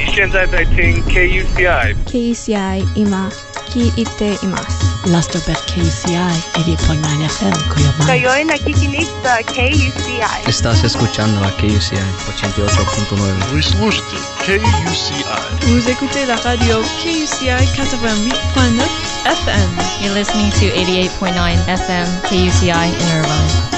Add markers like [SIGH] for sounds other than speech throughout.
你现在在听 KUCI KCI 今聞いています。 Lastobet KCI 88.9 FM Kuyoman. Ngayon nakikinig sa KUCI. Estás escuchando a KUCI 88.9. Вы слушаете KUCI. Vous écoutez la radio KUCI 88.9 FM. You're listening to 88.9 FM KUCI in Irvine.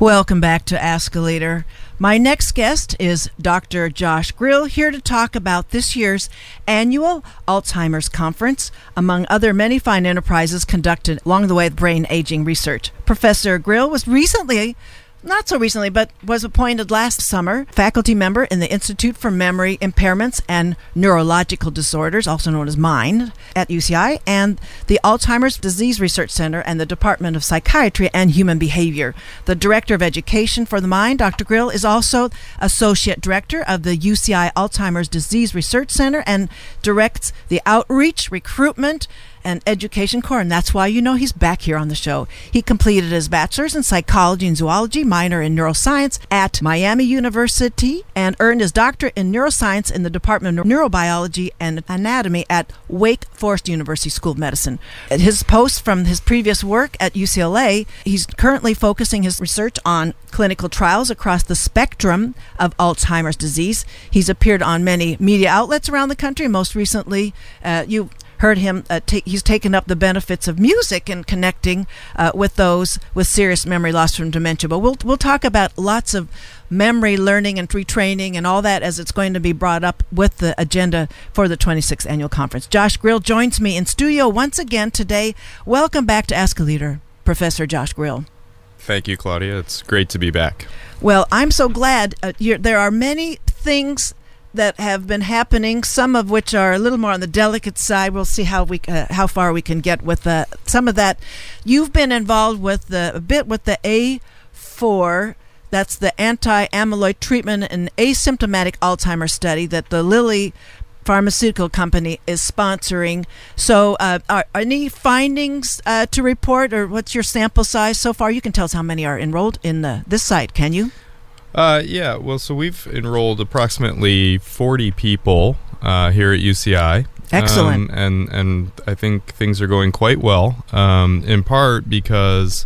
Welcome back to Ask a Leader. My next guest is Dr. Josh Grill, here to talk about this year's annual Alzheimer's Conference, among other many fine enterprises conducted along the way with brain aging research. Professor Grill was recently not so recently, but was appointed last summer faculty member in the Institute for Memory Impairments and Neurological Disorders, also known as MIND, at UCI, and the Alzheimer's Disease Research Center and the Department of Psychiatry and Human Behavior. The Director of Education for the MIND, Dr. Grill, is also Associate Director of the UCI Alzheimer's Disease Research Center and directs the outreach, recruitment, and education core, and that's why you know he's back here on the show. He completed his bachelor's in psychology and zoology, minor in neuroscience at Miami University, and earned his doctorate in neuroscience in the Department of Neurobiology and Anatomy at Wake Forest University School of Medicine. At his post from his previous work at UCLA, he's currently focusing his research on clinical trials across the spectrum of Alzheimer's disease. He's appeared on many media outlets around the country. Most recently, uh, you heard him uh, ta- he's taken up the benefits of music and connecting uh, with those with serious memory loss from dementia but we'll we'll talk about lots of memory learning and retraining and all that as it's going to be brought up with the agenda for the 26th annual conference josh grill joins me in studio once again today welcome back to ask a leader professor josh grill Thank you, Claudia. It's great to be back. well i'm so glad uh, you're, there are many things that have been happening, some of which are a little more on the delicate side. We'll see how we uh, how far we can get with uh, some of that. You've been involved with the, a bit with the A4. That's the anti-amyloid treatment and asymptomatic Alzheimer's study that the Lilly pharmaceutical company is sponsoring. So, uh, are, are any findings uh, to report, or what's your sample size so far? You can tell us how many are enrolled in the, this site, can you? Uh, yeah, well, so we've enrolled approximately 40 people uh, here at UCI. Excellent. Um, and, and I think things are going quite well, um, in part because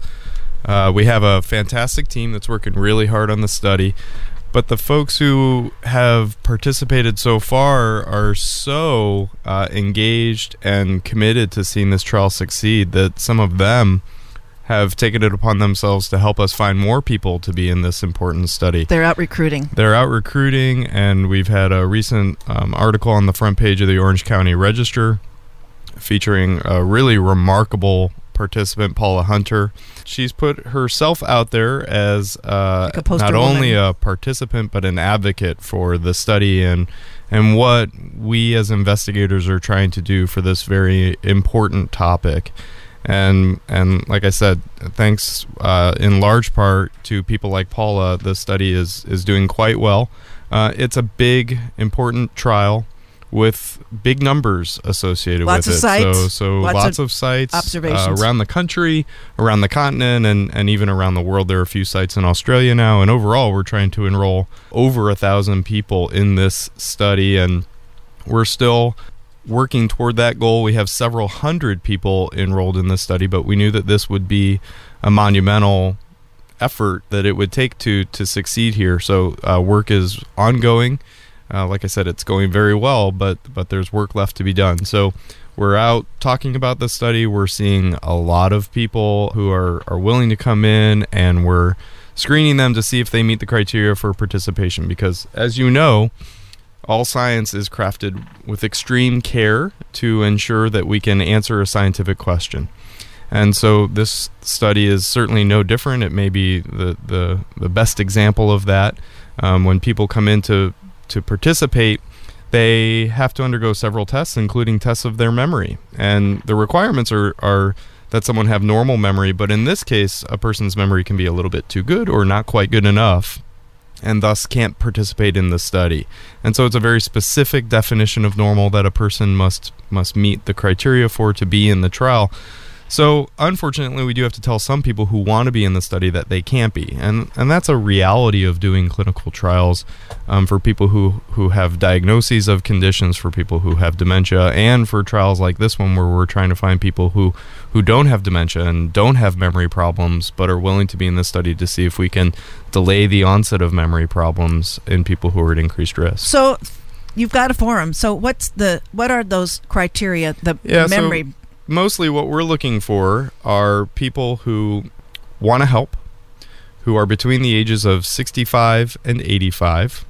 uh, we have a fantastic team that's working really hard on the study. But the folks who have participated so far are so uh, engaged and committed to seeing this trial succeed that some of them have taken it upon themselves to help us find more people to be in this important study. They're out recruiting. They're out recruiting, and we've had a recent um, article on the front page of the Orange County Register featuring a really remarkable participant, Paula Hunter. She's put herself out there as uh, Like not only woman. a participant but an advocate for the study and and what we as investigators are trying to do for this very important topic. And and like I said, thanks uh, in large part to people like Paula, the study is is doing quite well. Uh, it's a big, important trial with big numbers associated Lots with of it. sites, so so lots lots, of of, sites uh, observations. around the country, around the continent, and and even around the world. There are a few sites in Australia now, and overall, we're trying to enroll over a thousand people in this study, and we're still working toward that goal. We have several hundred people enrolled in this study, but we knew that this would be a monumental effort that it would take to to succeed here. So uh, work is ongoing. Uh, like I said, it's going very well, but but there's work left to be done. So we're out talking about the study. We're seeing a lot of people who are are willing to come in, and we're screening them to see if they meet the criteria for participation. Because as you know, all science is crafted with extreme care to ensure that we can answer a scientific question. And so this study is certainly no different. It may be the, the, the best example of that. Um, when people come in to, to participate, they have to undergo several tests, including tests of their memory. And the requirements are, are that someone have normal memory, but in this case, a person's memory can be a little bit too good or not quite good enough and thus can't participate in the study. And so it's a very specific definition of normal that a person must must meet the criteria for to be in the trial. So, unfortunately, we do have to tell some people who want to be in the study that they can't be, and and that's a reality of doing clinical trials um, for people who who have diagnoses of conditions, for people who have dementia, and for trials like this one where we're trying to find people who who don't have dementia and don't have memory problems, but are willing to be in the study to see if we can delay the onset of memory problems in people who are at increased risk. So you've got a forum. So what's the what are those criteria? The Yeah, so- memory. Mostly what we're looking for are people who want to help, who are between the ages of 65 and 85,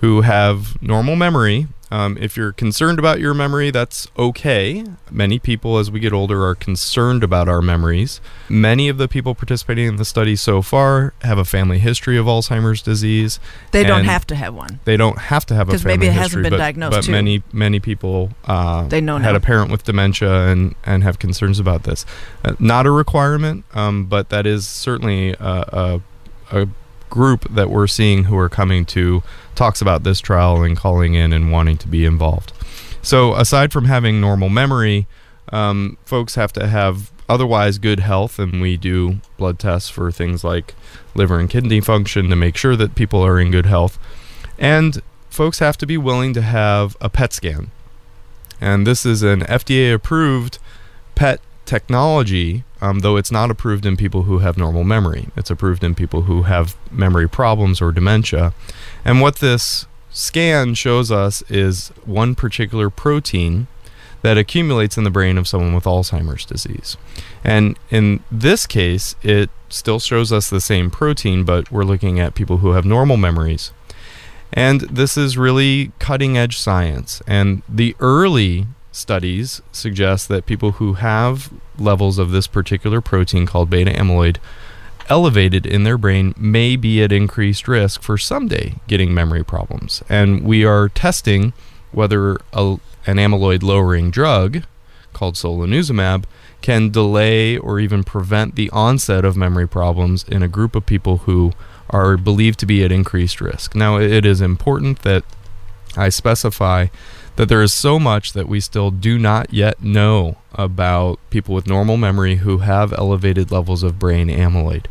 who have normal memory. Um, if you're concerned about your memory, that's okay. Many people, as we get older, are concerned about our memories. Many of the people participating in the study so far have a family history of Alzheimer's disease. they don't have to have one. They don't have to have a family maybe it hasn't history, been but, diagnosed, but too. many many people uh, They know had now. a parent with dementia and and have concerns about this. Uh, not a requirement, um, but that is certainly a, a, a group that we're seeing who are coming to talks about this trial and calling in and wanting to be involved. So aside from having normal memory, um, folks have to have otherwise good health, and we do blood tests for things like liver and kidney function to make sure that people are in good health. And folks have to be willing to have a PET scan. And this is an FDA approved PET technology, um, though it's not approved in people who have normal memory. It's approved in people who have memory problems or dementia. And what this scan shows us is one particular protein that accumulates in the brain of someone with Alzheimer's disease. And in this case, it still shows us the same protein, but we're looking at people who have normal memories. And this is really cutting edge science. And the early studies suggest that people who have levels of this particular protein called beta amyloid elevated in their brain may be at increased risk for someday getting memory problems. And we are testing whether a, an amyloid lowering drug called solanezumab can delay or even prevent the onset of memory problems in a group of people who are believed to be at increased risk. Now, it is important that I specify that there is so much that we still do not yet know about people with normal memory who have elevated levels of brain amyloid.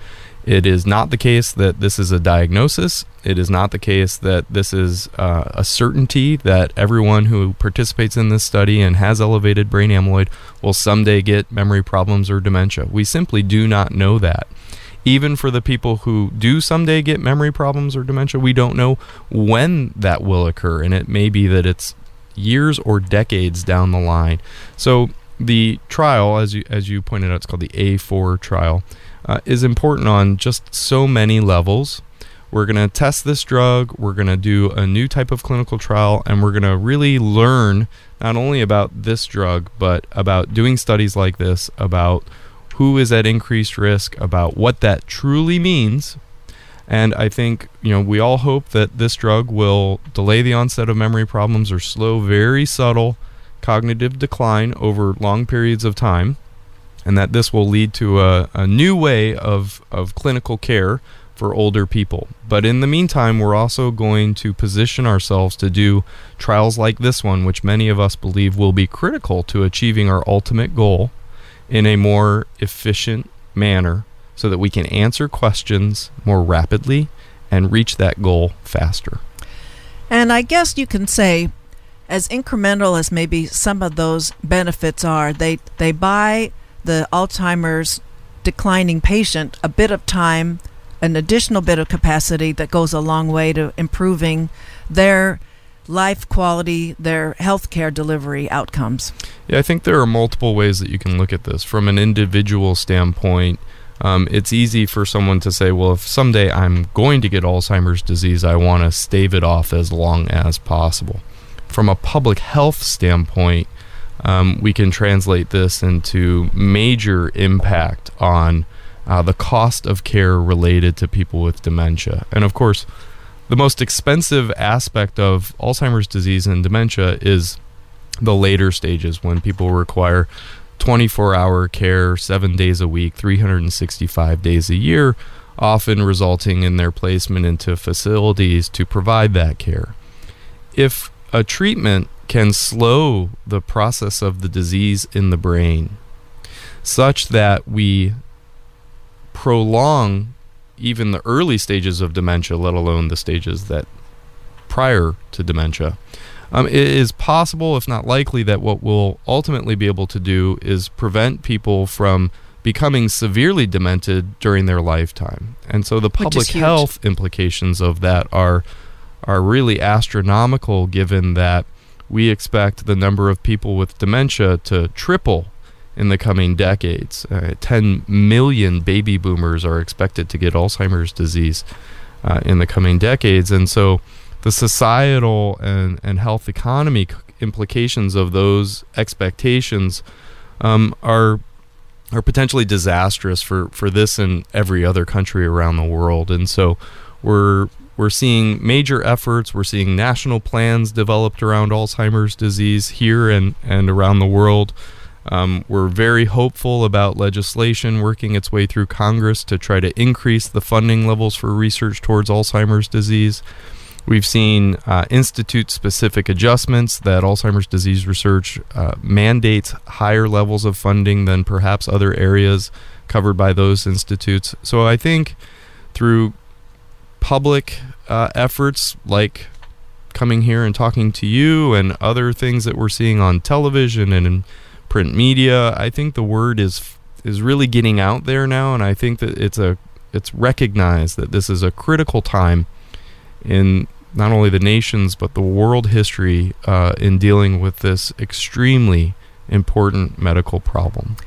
It is not the case that this is a diagnosis. It is not the case that this is uh, a certainty that everyone who participates in this study and has elevated brain amyloid will someday get memory problems or dementia. We simply do not know that. Even for the people who do someday get memory problems or dementia, we don't know when that will occur. And it may be that it's years or decades down the line. So the trial, as you as you pointed out, it's called the A4 trial, uh, is important on just so many levels. We're going to test this drug. We're going to do a new type of clinical trial, and we're going to really learn not only about this drug, but about doing studies like this, about who is at increased risk, about what that truly means. And I think, you know, we all hope that this drug will delay the onset of memory problems or slow very subtle cognitive decline over long periods of time, and that this will lead to a, a new way of, of clinical care for older people. But in the meantime, we're also going to position ourselves to do trials like this one, which many of us believe will be critical to achieving our ultimate goal in a more efficient manner so that we can answer questions more rapidly and reach that goal faster. And I guess you can say, as incremental as maybe some of those benefits are, they they buy the Alzheimer's declining patient a bit of time, an additional bit of capacity that goes a long way to improving their life quality, their healthcare delivery outcomes. Yeah, I think there are multiple ways that you can look at this. From an individual standpoint, um, it's easy for someone to say, well, if someday I'm going to get Alzheimer's disease, I want to stave it off as long as possible. From a public health standpoint, um, we can translate this into major impact on uh, the cost of care related to people with dementia. And of course, the most expensive aspect of Alzheimer's disease and dementia is the later stages when people require 24 hour care, seven days a week, 365 days a year, often resulting in their placement into facilities to provide that care. If a treatment can slow the process of the disease in the brain such that we prolong even the early stages of dementia, let alone the stages that prior to dementia. Um, it is possible, if not likely, that what we'll ultimately be able to do is prevent people from becoming severely demented during their lifetime. And so the public health implications of that are are really astronomical given that we expect the number of people with dementia to triple in the coming decades. Uh, 10 million baby boomers are expected to get Alzheimer's disease uh, in the coming decades. And so the societal and, and health economy implications of those expectations um, are are potentially disastrous for, for this and every other country around the world. And so we're we're seeing major efforts. We're seeing national plans developed around Alzheimer's disease here and, and around the world. Um, we're very hopeful about legislation working its way through Congress to try to increase the funding levels for research towards Alzheimer's disease. We've seen uh, institute specific adjustments that Alzheimer's disease research uh, mandates higher levels of funding than perhaps other areas covered by those institutes. So I think through public uh, efforts like coming here and talking to you and other things that we're seeing on television and in print media, I think the word is is really getting out there now, and I think that it's a it's recognized that this is a critical time in not only the nation's but the world history uh, in dealing with this extremely important medical problem.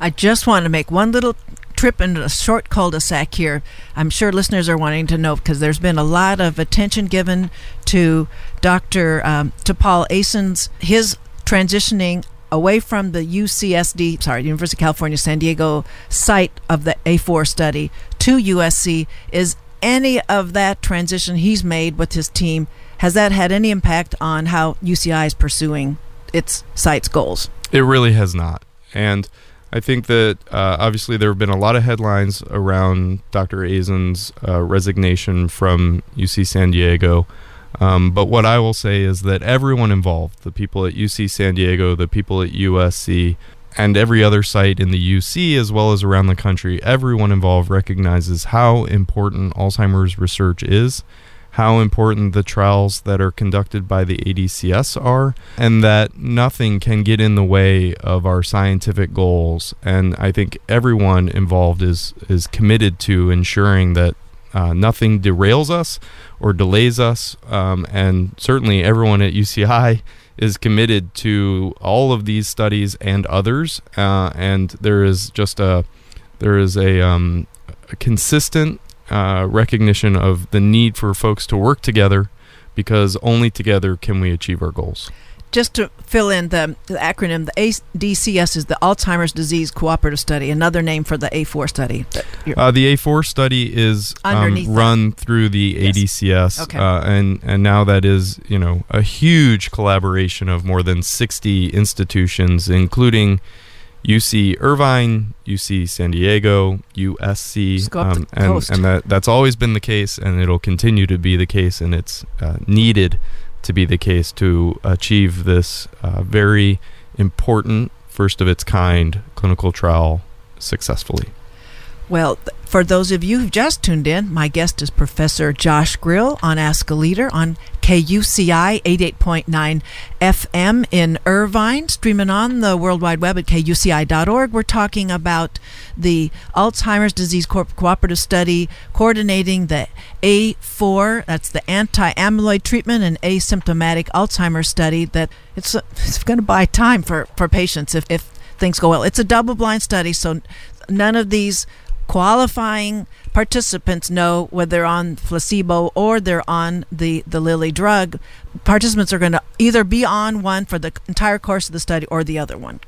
I just want to make one little trip into a short cul-de-sac here. I'm sure listeners are wanting to know because there's been a lot of attention given to Dr. Um, to Paul Aisen's his transitioning away from the UCSD, sorry, University of California San Diego site of the A4 study to USC. Is any of that transition he's made with his team has that had any impact on how UCI is pursuing its site's goals? It really has not, and I think that uh, obviously there have been a lot of headlines around Dr. Aisen's uh, resignation from UC San Diego. Um, but what I will say is that everyone involved, the people at UC San Diego, the people at USC, and every other site in the UC as well as around the country, everyone involved recognizes how important Alzheimer's research is how important the trials that are conducted by the ADCS are, and that nothing can get in the way of our scientific goals. And I think everyone involved is is committed to ensuring that uh, nothing derails us or delays us. Um, and certainly, everyone at UCI is committed to all of these studies and others. Uh, and there is just a there is a, um, a consistent uh, recognition of the need for folks to work together because only together can we achieve our goals. Just to fill in the, the acronym, the ADCS is the Alzheimer's Disease Cooperative Study, another name for the A4 study. Uh, the A4 study is um, run through the yes. ADCS, okay. uh, and and now that is you know a huge collaboration of more than sixty institutions, including UC Irvine, UC San Diego, USC, um, and, and that that's always been the case, and it'll continue to be the case, and it's uh, needed to be the case to achieve this uh, very important, first of its kind clinical trial successfully. Well, for those of you who've just tuned in, my guest is Professor Josh Grill on Ask a Leader on KUCI 88.9 FM in Irvine, streaming on the World Wide Web at kuci.org. We're talking about the Alzheimer's Disease Co- Cooperative Study coordinating the A4, that's the anti amyloid treatment and asymptomatic Alzheimer's study that it's, it's going to buy time for, for patients if, if things go well. It's a double blind study, so none of these qualifying participants know whether they're on placebo or they're on the, the Lilly drug. Participants are going to either be on one for the entire course of the study or the other one.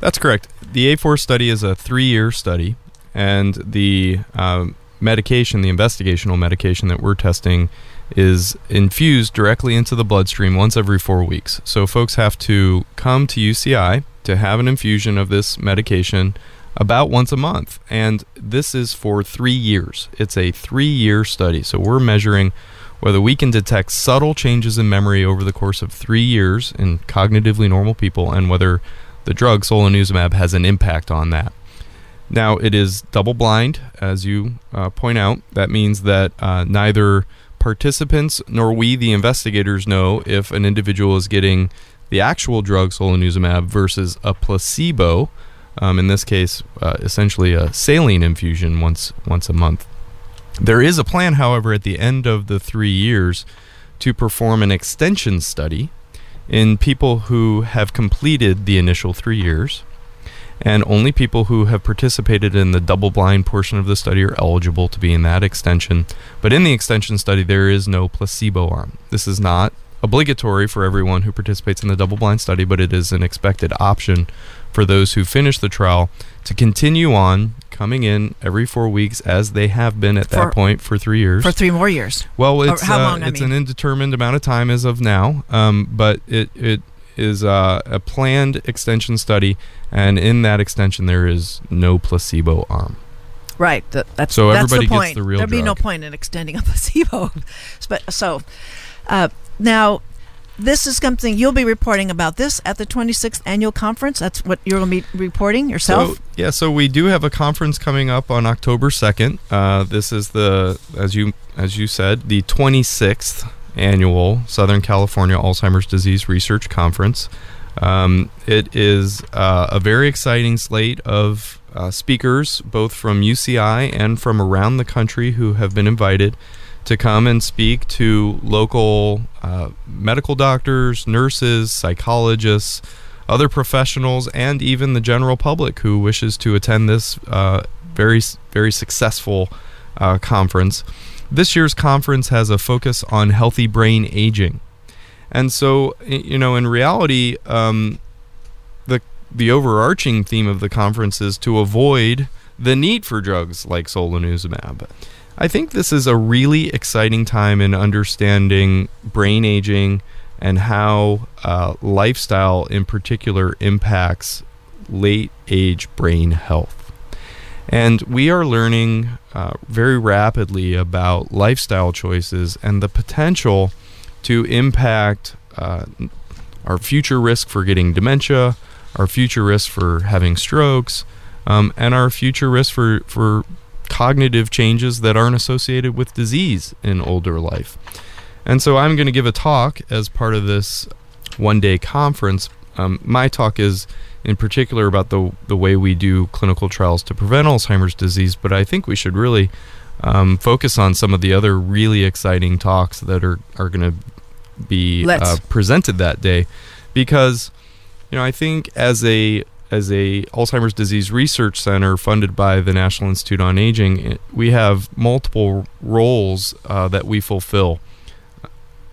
That's correct. The A4 study is a three year study, and the um, medication, the investigational medication that we're testing, is infused directly into the bloodstream once every four weeks. So folks have to come to UCI to have an infusion of this medication about once a month. And this is for three years. It's a three year study. So we're measuring whether we can detect subtle changes in memory over the course of three years in cognitively normal people and whether the drug solanezumab has an impact on that. Now, it is double blind, as you uh, point out. That means that uh, neither participants nor we, the investigators, know if an individual is getting the actual drug solanezumab versus a placebo. Um, in this case, uh, essentially a saline infusion once once a month. There is a plan, however, at the end of the three years to perform an extension study in people who have completed the initial three years. And only people who have participated in the double blind portion of the study are eligible to be in that extension. But in the extension study, there is no placebo arm. This is not obligatory for everyone who participates in the double blind study, but it is an expected option for those who finish the trial to continue on coming in every four weeks as they have been at For- that point for three years. For three more years. Well, it's how uh, long, I mean. an indeterminate amount of time as of now, um, but it it is uh, a planned extension study, and in that extension there is no placebo arm. Right. That, that's So that's everybody the gets point. the real There'd be no point in extending a [LAUGHS] placebo. but so uh, now this is something you'll be reporting about this at the 26th annual conference. That's what you'll be reporting yourself. So yeah, so we do have a conference coming up on October second. Uh, this is the as you as you said the 26th annual Southern California Alzheimer's Disease Research Conference. Um, it is uh, a very exciting slate of uh, speakers, both from UCI and from around the country, who have been invited to come and speak to local uh, medical doctors, nurses, psychologists, other professionals, and even the general public who wishes to attend this uh, very, very successful uh, conference. This year's conference has a focus on healthy brain aging. And so, you know, in reality, um, the the overarching theme of the conference is to avoid the need for drugs like solanezumab. I think this is a really exciting time in understanding brain aging and how uh, lifestyle, in particular, impacts late age brain health. And we are learning uh, very rapidly about lifestyle choices and the potential to impact uh, our future risk for getting dementia, our future risk for having strokes, um, and our future risk for, for cognitive changes that aren't associated with disease in older life. And so I'm going to give a talk as part of this one day conference. Um, my talk is in particular about the, the way we do clinical trials to prevent Alzheimer's disease, but I think we should really um, focus on some of the other really exciting talks that are, are going to be uh, presented that day because you know I think as a as a Alzheimer's disease research center funded by the National Institute on Aging we have multiple roles uh, that we fulfill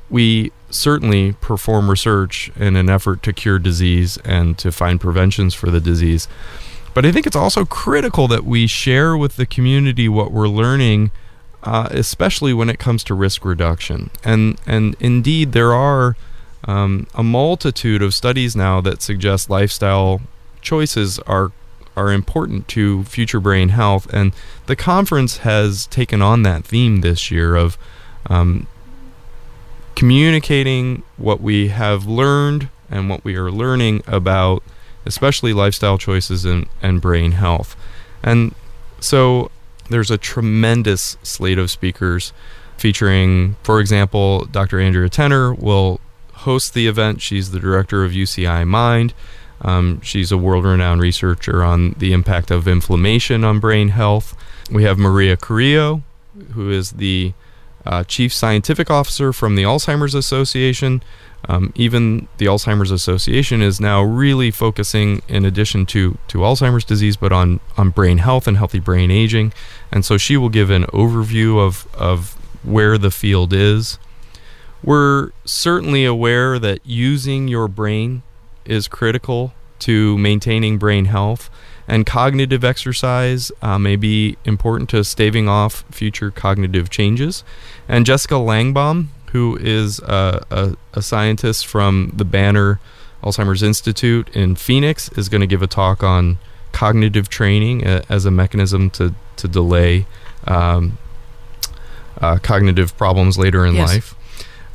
we certainly perform research in an effort to cure disease and to find preventions for the disease but I think it's also critical that we share with the community what we're learning uh, especially when it comes to risk reduction. And and indeed, there are um, a multitude of studies now that suggest lifestyle choices are are important to future brain health. And the conference has taken on that theme this year of um, communicating what we have learned and what we are learning about, especially lifestyle choices and, and brain health. And so there's a tremendous slate of speakers featuring, for example, Dr. Andrea Tenner will host the event. She's the director of UCI Mind. Um, she's a world renowned researcher on the impact of inflammation on brain health. We have Maria Carrillo, who is the uh, chief scientific officer from the Alzheimer's Association. Um, even the Alzheimer's Association is now really focusing, in addition to, to Alzheimer's disease, but on, on brain health and healthy brain aging. And so she will give an overview of, of where the field is. We're certainly aware that using your brain is critical to maintaining brain health, and cognitive exercise uh, may be important to staving off future cognitive changes. And Jessica Langbaum, who is uh, a, a scientist from the Banner Alzheimer's Institute in Phoenix, is going to give a talk on cognitive training uh, as a mechanism to, to delay um, uh, cognitive problems later in Yes. life.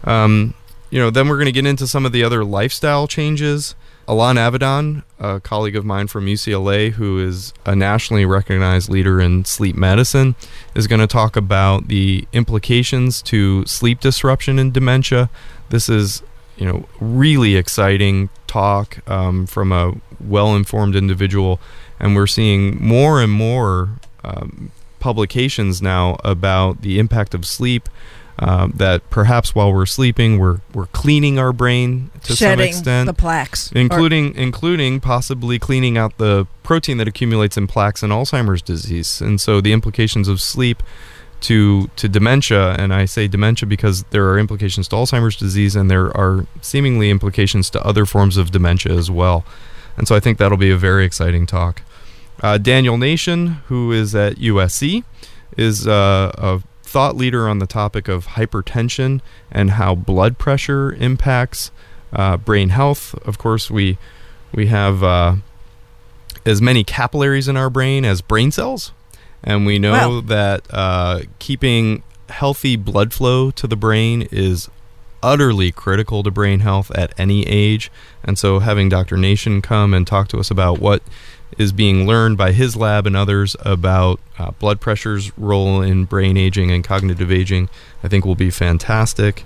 Um, you know, then we're going to get into some of the other lifestyle changes. Alon Avidan, a colleague of mine from UCLA, who is a nationally recognized leader in sleep medicine, is going to talk about the implications to sleep disruption in dementia. This is, you know, really exciting talk um, from a well-informed individual, and we're seeing more and more um, publications now about the impact of sleep. Um, that perhaps while we're sleeping, we're we're cleaning our brain to Shedding some extent, the plaques, including including possibly cleaning out the protein that accumulates in plaques in Alzheimer's disease. And so the implications of sleep to to dementia, and I say dementia because there are implications to Alzheimer's disease, and there are seemingly implications to other forms of dementia as well. And so I think that'll be a very exciting talk. Uh, Daniel Nation, who is at USC, is uh, a thought leader on the topic of hypertension and how blood pressure impacts uh, brain health. Of course, we we have uh, as many capillaries in our brain as brain cells, and we know Wow. that uh, keeping healthy blood flow to the brain is utterly critical to brain health at any age. And so, having Dr. Nation come and talk to us about what is being learned by his lab and others about uh, blood pressure's role in brain aging and cognitive aging, I think will be fantastic.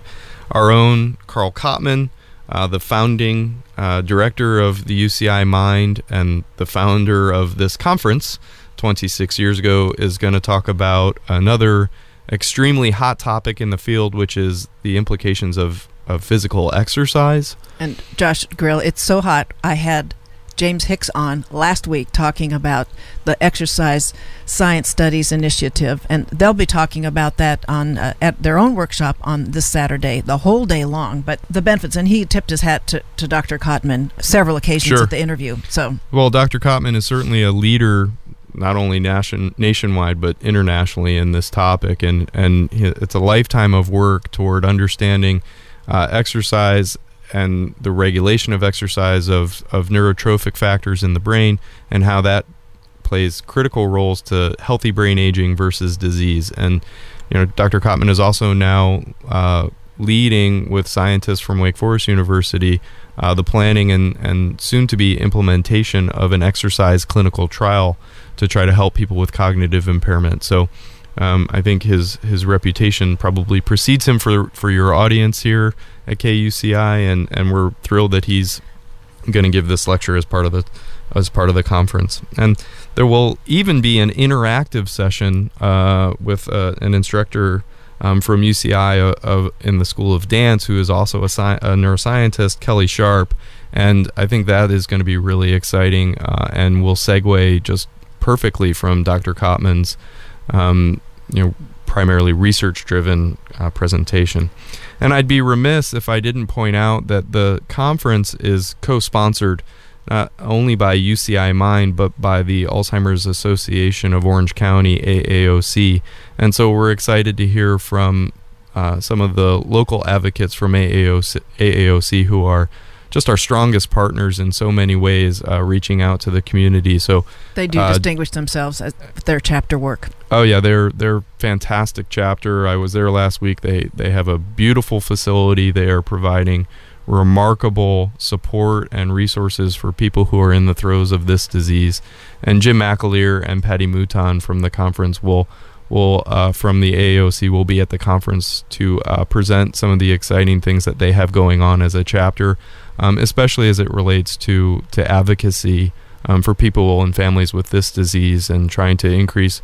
Our own Carl Cotman, uh, the founding uh, director of the UCI Mind and the founder of this conference 26 years ago, is going to talk about another extremely hot topic in the field, which is the implications of, of physical exercise. And Josh Grill, it's so hot. I had James Hicks on last week talking about the Exercise Science Studies Initiative, and they'll be talking about that on uh, at their own workshop on this Saturday, the whole day long. But the benefits, and he tipped his hat to, to Dr. Cotman several occasions Sure. at the interview. So Well, Dr. Cotman is certainly a leader, not only nation, nationwide but internationally in this topic, and and it's a lifetime of work toward understanding uh, exercise and the regulation of exercise of of neurotrophic factors in the brain and how that plays critical roles to healthy brain aging versus disease. And you know, Dr. Cotman is also now uh, leading with scientists from Wake Forest University uh, the planning and, and soon to be implementation of an exercise clinical trial to try to help people with cognitive impairment. So um, I think his his reputation probably precedes him for for your audience here at KUCI, and, and we're thrilled that he's going to give this lecture as part of the as part of the conference. And there will even be an interactive session uh, with uh, an instructor um, from UCI uh, of, in the School of Dance, who is also a, sci- a neuroscientist, Kelli Sharp. And I think that is going to be really exciting uh, and will segue just perfectly from Dr. Cotman's, um, you know, primarily research-driven uh, presentation. And I'd be remiss if I didn't point out that the conference is co-sponsored not only by UCI Mind but by the Alzheimer's Association of Orange County AAOC, and so we're excited to hear from uh, some of the local advocates from AAOC, AAOC who are just our strongest partners in so many ways, uh, reaching out to the community. So they do Uh, distinguish themselves as with their chapter work. Oh yeah, they're they're fantastic chapter. I was there last week. They they have a beautiful facility. They are providing remarkable support and resources for people who are in the throes of this disease. And Jim McAleer and Patty Mouton from the conference will will uh, from the AOC will be at the conference to uh, present some of the exciting things that they have going on as a chapter, um, especially as it relates to to advocacy um, for people and families with this disease and trying to increase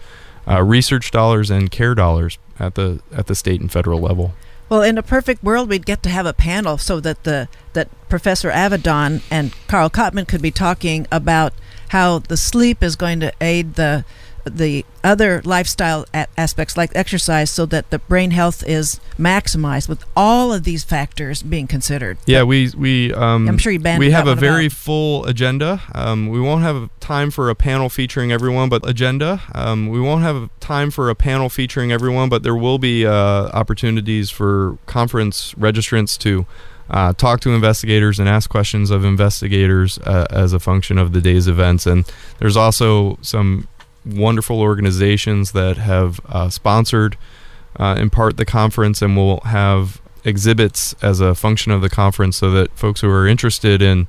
uh, research dollars and care dollars at the at the state and federal level. Well, in a perfect world, we'd get to have a panel so that the that Professor Avidan and Carl Cotman could be talking about how the sleep is going to aid the the other lifestyle a- aspects like exercise, so that the brain health is maximized with all of these factors being considered. Yeah, we we um, I'm sure you we have a very about. full agenda. Um, we won't have time for a panel featuring everyone, but agenda. Um, we won't have time for a panel featuring everyone, but there will be uh, opportunities for conference registrants to. Uh, talk to investigators and ask questions of investigators uh, as a function of the day's events. And there's also some wonderful organizations that have uh, sponsored uh, in part the conference and will have exhibits as a function of the conference so that folks who are interested in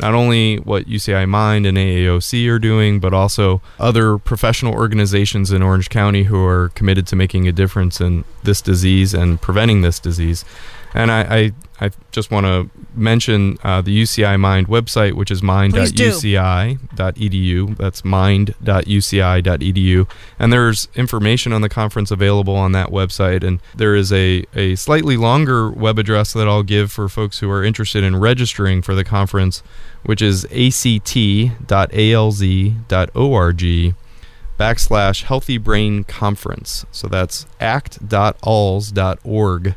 not only what UCI Mind and AAOC are doing, but also other professional organizations in Orange County who are committed to making a difference in this disease and preventing this disease. And I, I, I just want to mention uh, the UCI Mind website, which is mind.uci.edu. That's mind.uci.edu. And there's information on the conference available on that website. And there is a, a slightly longer web address that I'll give for folks who are interested in registering for the conference, which is act.alz.org backslash healthy brain conference. So that's act.alz.org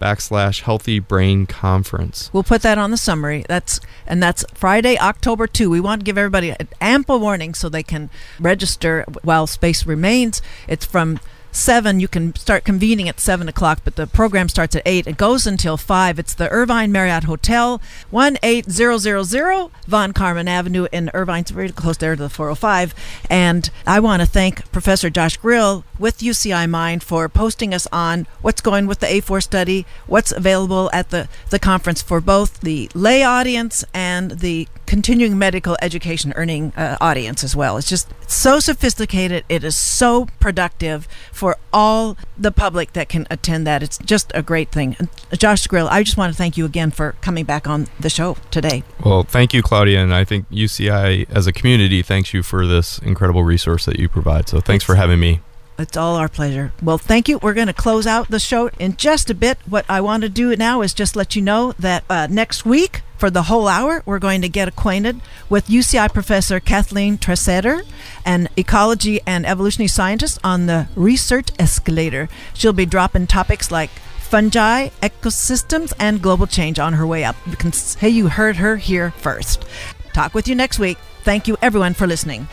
backslash healthy brain conference. We'll put that on the summary. That's and that's Friday, October 2. We want to give everybody ample warning so they can register while space remains. It's from seven. You can start convening at seven o'clock, but the program starts at eight. It goes until five. It's the Irvine Marriott Hotel, one eight zero zero zero Von Karman Avenue in Irvine. It's very close there to the 405. And I want to thank Professor Josh Grill with UCI Mind for posting us on what's going with the A4 study, what's available at the the conference for both the lay audience and the continuing medical education earning uh, audience as well. It's just so sophisticated. It is so productive for all the public that can attend that. It's just a great thing. And Josh Grill, I just want to thank you again for coming back on the show today. Well, thank you, Claudia. And I think UCI as a community thanks you for this incredible resource that you provide. So thanks for having me. It's all our pleasure. Well, thank you. We're going to close out the show in just a bit. What I want to do now is just let you know that uh, next week, for the whole hour, we're going to get acquainted with UCI professor Kathleen Treseder, an ecology and evolutionary scientist on the research escalator. She'll be dropping topics like fungi, ecosystems, and global change on her way up. You can say you heard her here first. Talk with you next week. Thank you, everyone, for listening.